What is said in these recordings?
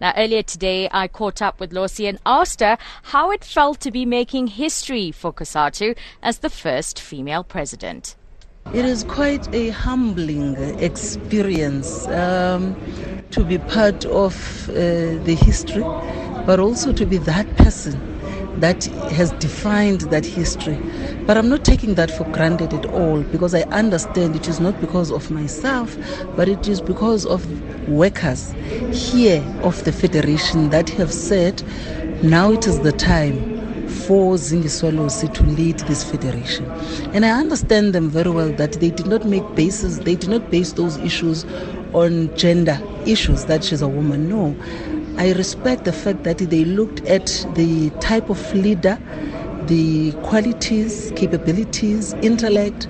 Now, earlier today, I caught up with Losi and asked her how it felt to be making history for COSATU as the first female president. It is quite a humbling experience um, to be part of uh, the history, but also to be that person that has defined that history. But I'm not taking that for granted at all because I understand it is not because of myself, but it is because of workers here of the Federation that have said now it is the time for Zingiswa Losi to lead this federation. And I understand them very well that they did not make bases, they did not base those issues on gender issues that she's a woman. No. I respect the fact that they looked at the type of leader, the qualities, capabilities, intellect,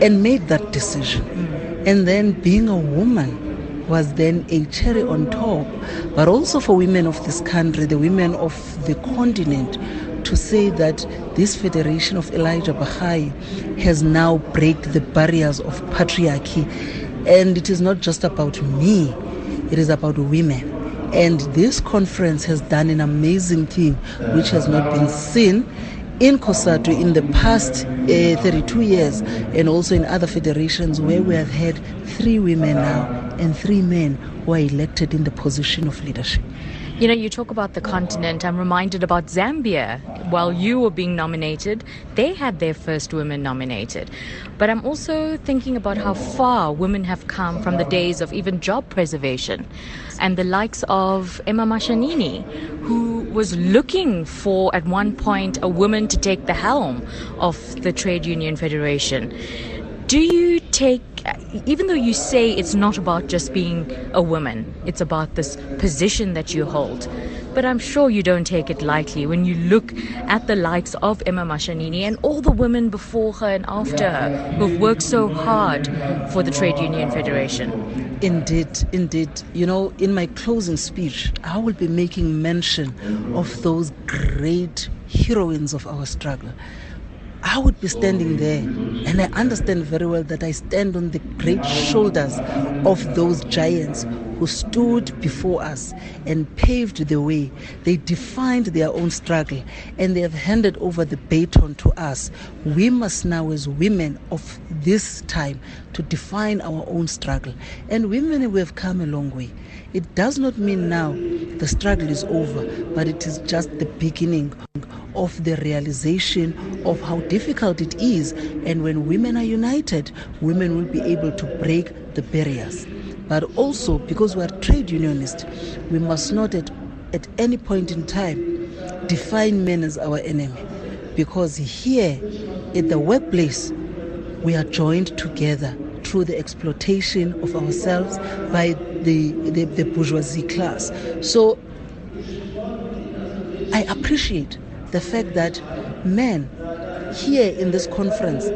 and made that decision. Mm. And then being a woman was then a cherry on top, but also for women of this country, the women of the continent, to say that this federation of Elijah Barayi has now break the barriers of patriarchy. And it is not just about me, it is about women and this conference has done an amazing thing which has not been seen in COSATU in the past uh, 32 years and also in other federations where we have had three women now and three men who are elected in the position of leadership. You know, you talk about the continent. I'm reminded about Zambia. While you were being nominated, they had their first women nominated. But I'm also thinking about how far women have come from the days of even job preservation and the likes of Emma Mashinini, who was looking for, at one point, a woman to take the helm of the Trade Union Federation. Do you take, even though you say it's not about just being a woman, it's about this position that you hold, but I'm sure you don't take it lightly when you look at the likes of Emma Mashinini and all the women before her and after her who've worked so hard for the Trade Union Federation. Indeed, indeed. You know, in my closing speech, I will be making mention of those great heroines of our struggle. I would be standing there, and I understand very well that I stand on the great shoulders of those giants who stood before us and paved the way. They defined their own struggle and they have handed over the baton to us. We must now, as women of this time, to define our own struggle. And women, we have come a long way. It does not mean now the struggle is over, but it is just the beginning of the realization of how difficult it is. And when women are united, women will be able to break the barriers. But also, because we are trade unionists, we must not at, at any point in time define men as our enemy. Because here at the workplace, we are joined together through the exploitation of ourselves by the, the, the bourgeoisie class. So I appreciate the fact that men here in this conference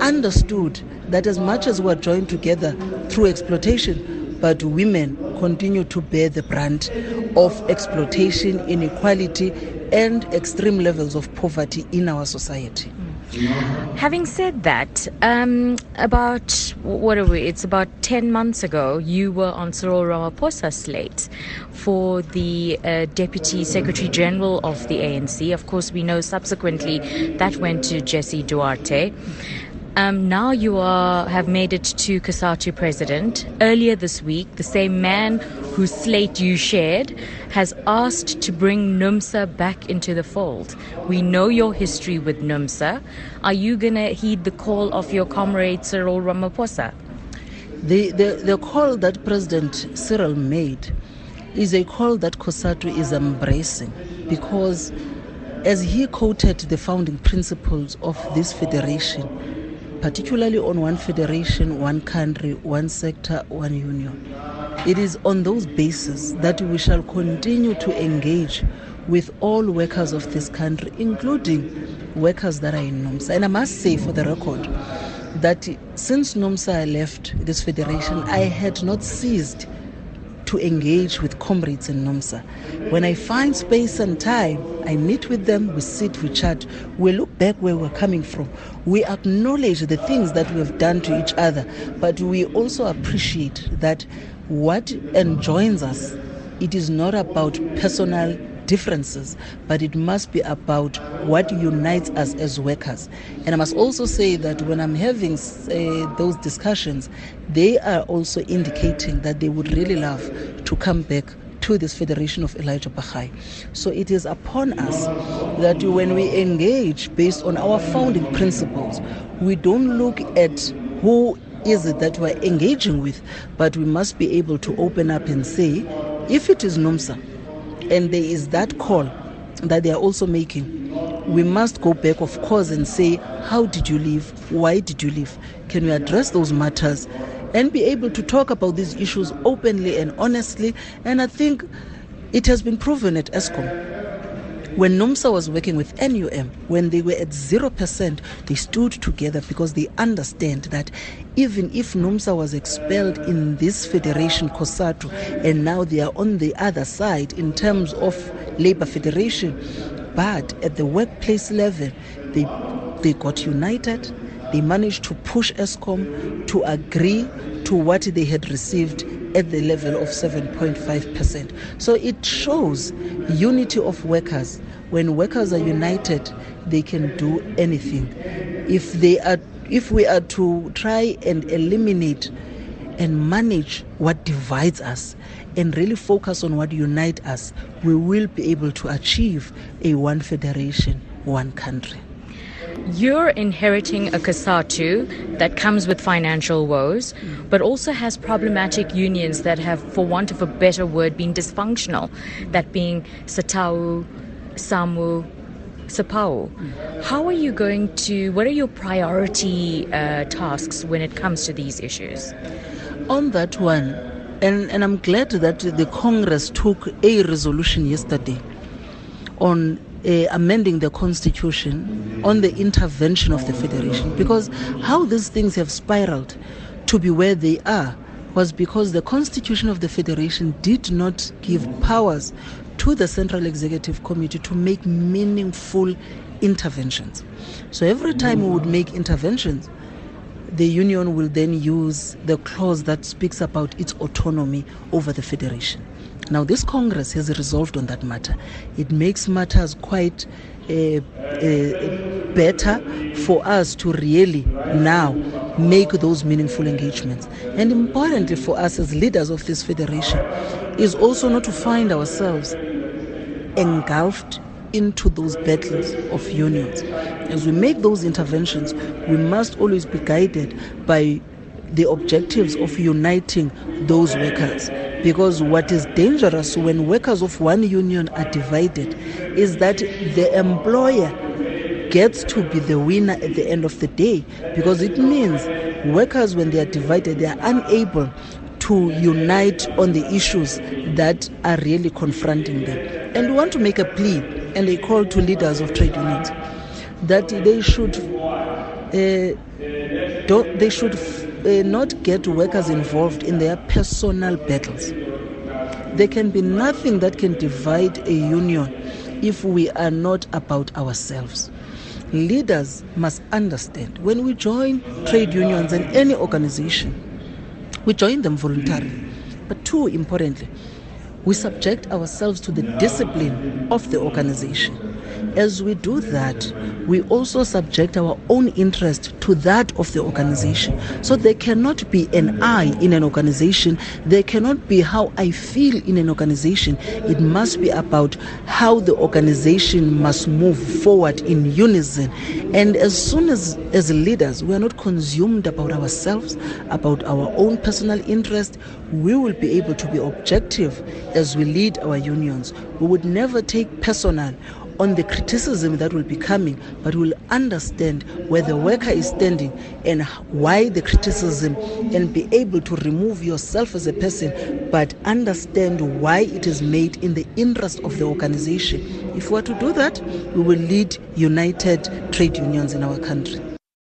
understood that as much as we're joined together through exploitation, but women continue to bear the brunt of exploitation, inequality, and extreme levels of poverty in our society. Having said that, um, about what are we? It's about ten months ago. You were on Cyril Ramaphosa's slate for the uh, Deputy Secretary General of the ANC. Of course, we know subsequently that went to Jesse Duarte. Um, now you are have made it to COSATU president. Earlier this week, the same man whose slate you shared has asked to bring NUMSA back into the fold. We know your history with NUMSA. Are you going to heed the call of your comrade Cyril Ramaphosa? The, the, the call that President Cyril made is a call that COSATU is embracing because as he quoted the founding principles of this federation, particularly on one federation, one country, one sector, one union. It is on those bases that we shall continue to engage with all workers of this country, including workers that are in NUMSA. And I must say, for the record, that since NUMSA left this federation, I had not ceased to engage with comrades in NUMSA. When I find space and time, I meet with them, we sit, we chat, we look back where we're coming from. We acknowledge the things that we have done to each other, but we also appreciate that what enjoins us it is not about personal differences, but it must be about what unites us as workers. And I must also say that when I'm having uh, those discussions, they are also indicating that they would really love to come back to this Federation of Elijah Barayi. So it is upon us that when we engage based on our founding principles, we don't look at who is it that we're engaging with, but we must be able to open up and say, if it is NUMSA and there is that call that they are also making, we must go back, of course, and say, how did you leave? Why did you leave? Can we address those matters and be able to talk about these issues openly and honestly? And I think it has been proven at Eskom when NUMSA was working with NUM, when they were at 0%, they stood together because they understand that even if NUMSA was expelled in this federation, COSATU, and now they are on the other side in terms of labor federation, but at the workplace level, they, they got united. They managed to push Eskom to agree to what they had received at the level of 7.5%. So it shows unity of workers. When workers are united, they can do anything. If they are if we are to try and eliminate and manage what divides us and really focus on what unites us, we will be able to achieve a one federation, one country. You're inheriting a COSATU that comes with financial woes, but also has problematic unions that have, for want of a better word, been dysfunctional, that being SATAWU, SAMWU, SAPAWU. How are you going to, what are your priority uh, tasks when it comes to these issues? On that one, and, and I'm glad that the Congress took a resolution yesterday on uh, amending the constitution on the intervention of the federation because how these things have spiraled to be where they are was because the constitution of the federation did not give powers to the central executive committee to make meaningful interventions so every time we would make interventions the union will then use the clause that speaks about its autonomy over the federation now, this Congress has resolved on that matter. It makes matters quite Uh, uh, better for us to really now make those meaningful engagements. And importantly for us as leaders of this federation is also not to find ourselves engulfed into those battles of unions. As we make those interventions, we must always be guided by the objectives of uniting those workers. Because what is dangerous when workers of one union are divided is that the employer gets to be the winner at the end of the day. Because it means workers when they are divided they are unable to unite on the issues that are really confronting them. And we want to make a plea and a call to leaders of trade unions that they should uh, don't, they should uh, not get workers involved in their personal battles. There can be nothing that can divide a union if we are not about ourselves. Leaders must understand when we join trade unions and any organization, we join them voluntarily. But two importantly, we subject ourselves to the discipline of the organization. As we do that, we also subject our own interest to that of the organization. So there cannot be an I in an organization, there cannot be how I feel in an organization. It must be about how the organization must move forward in unison. And as soon as, as leaders, we are not consumed about ourselves, about our own personal interest, we will be able to be objective as we lead our unions. We would never take personal on the criticism that will be coming, but we will understand where the worker is standing and why the criticism, and be able to remove yourself as a person, but understand why it is made in the interest of the organization. If we are to do that, we will lead united trade unions in our country.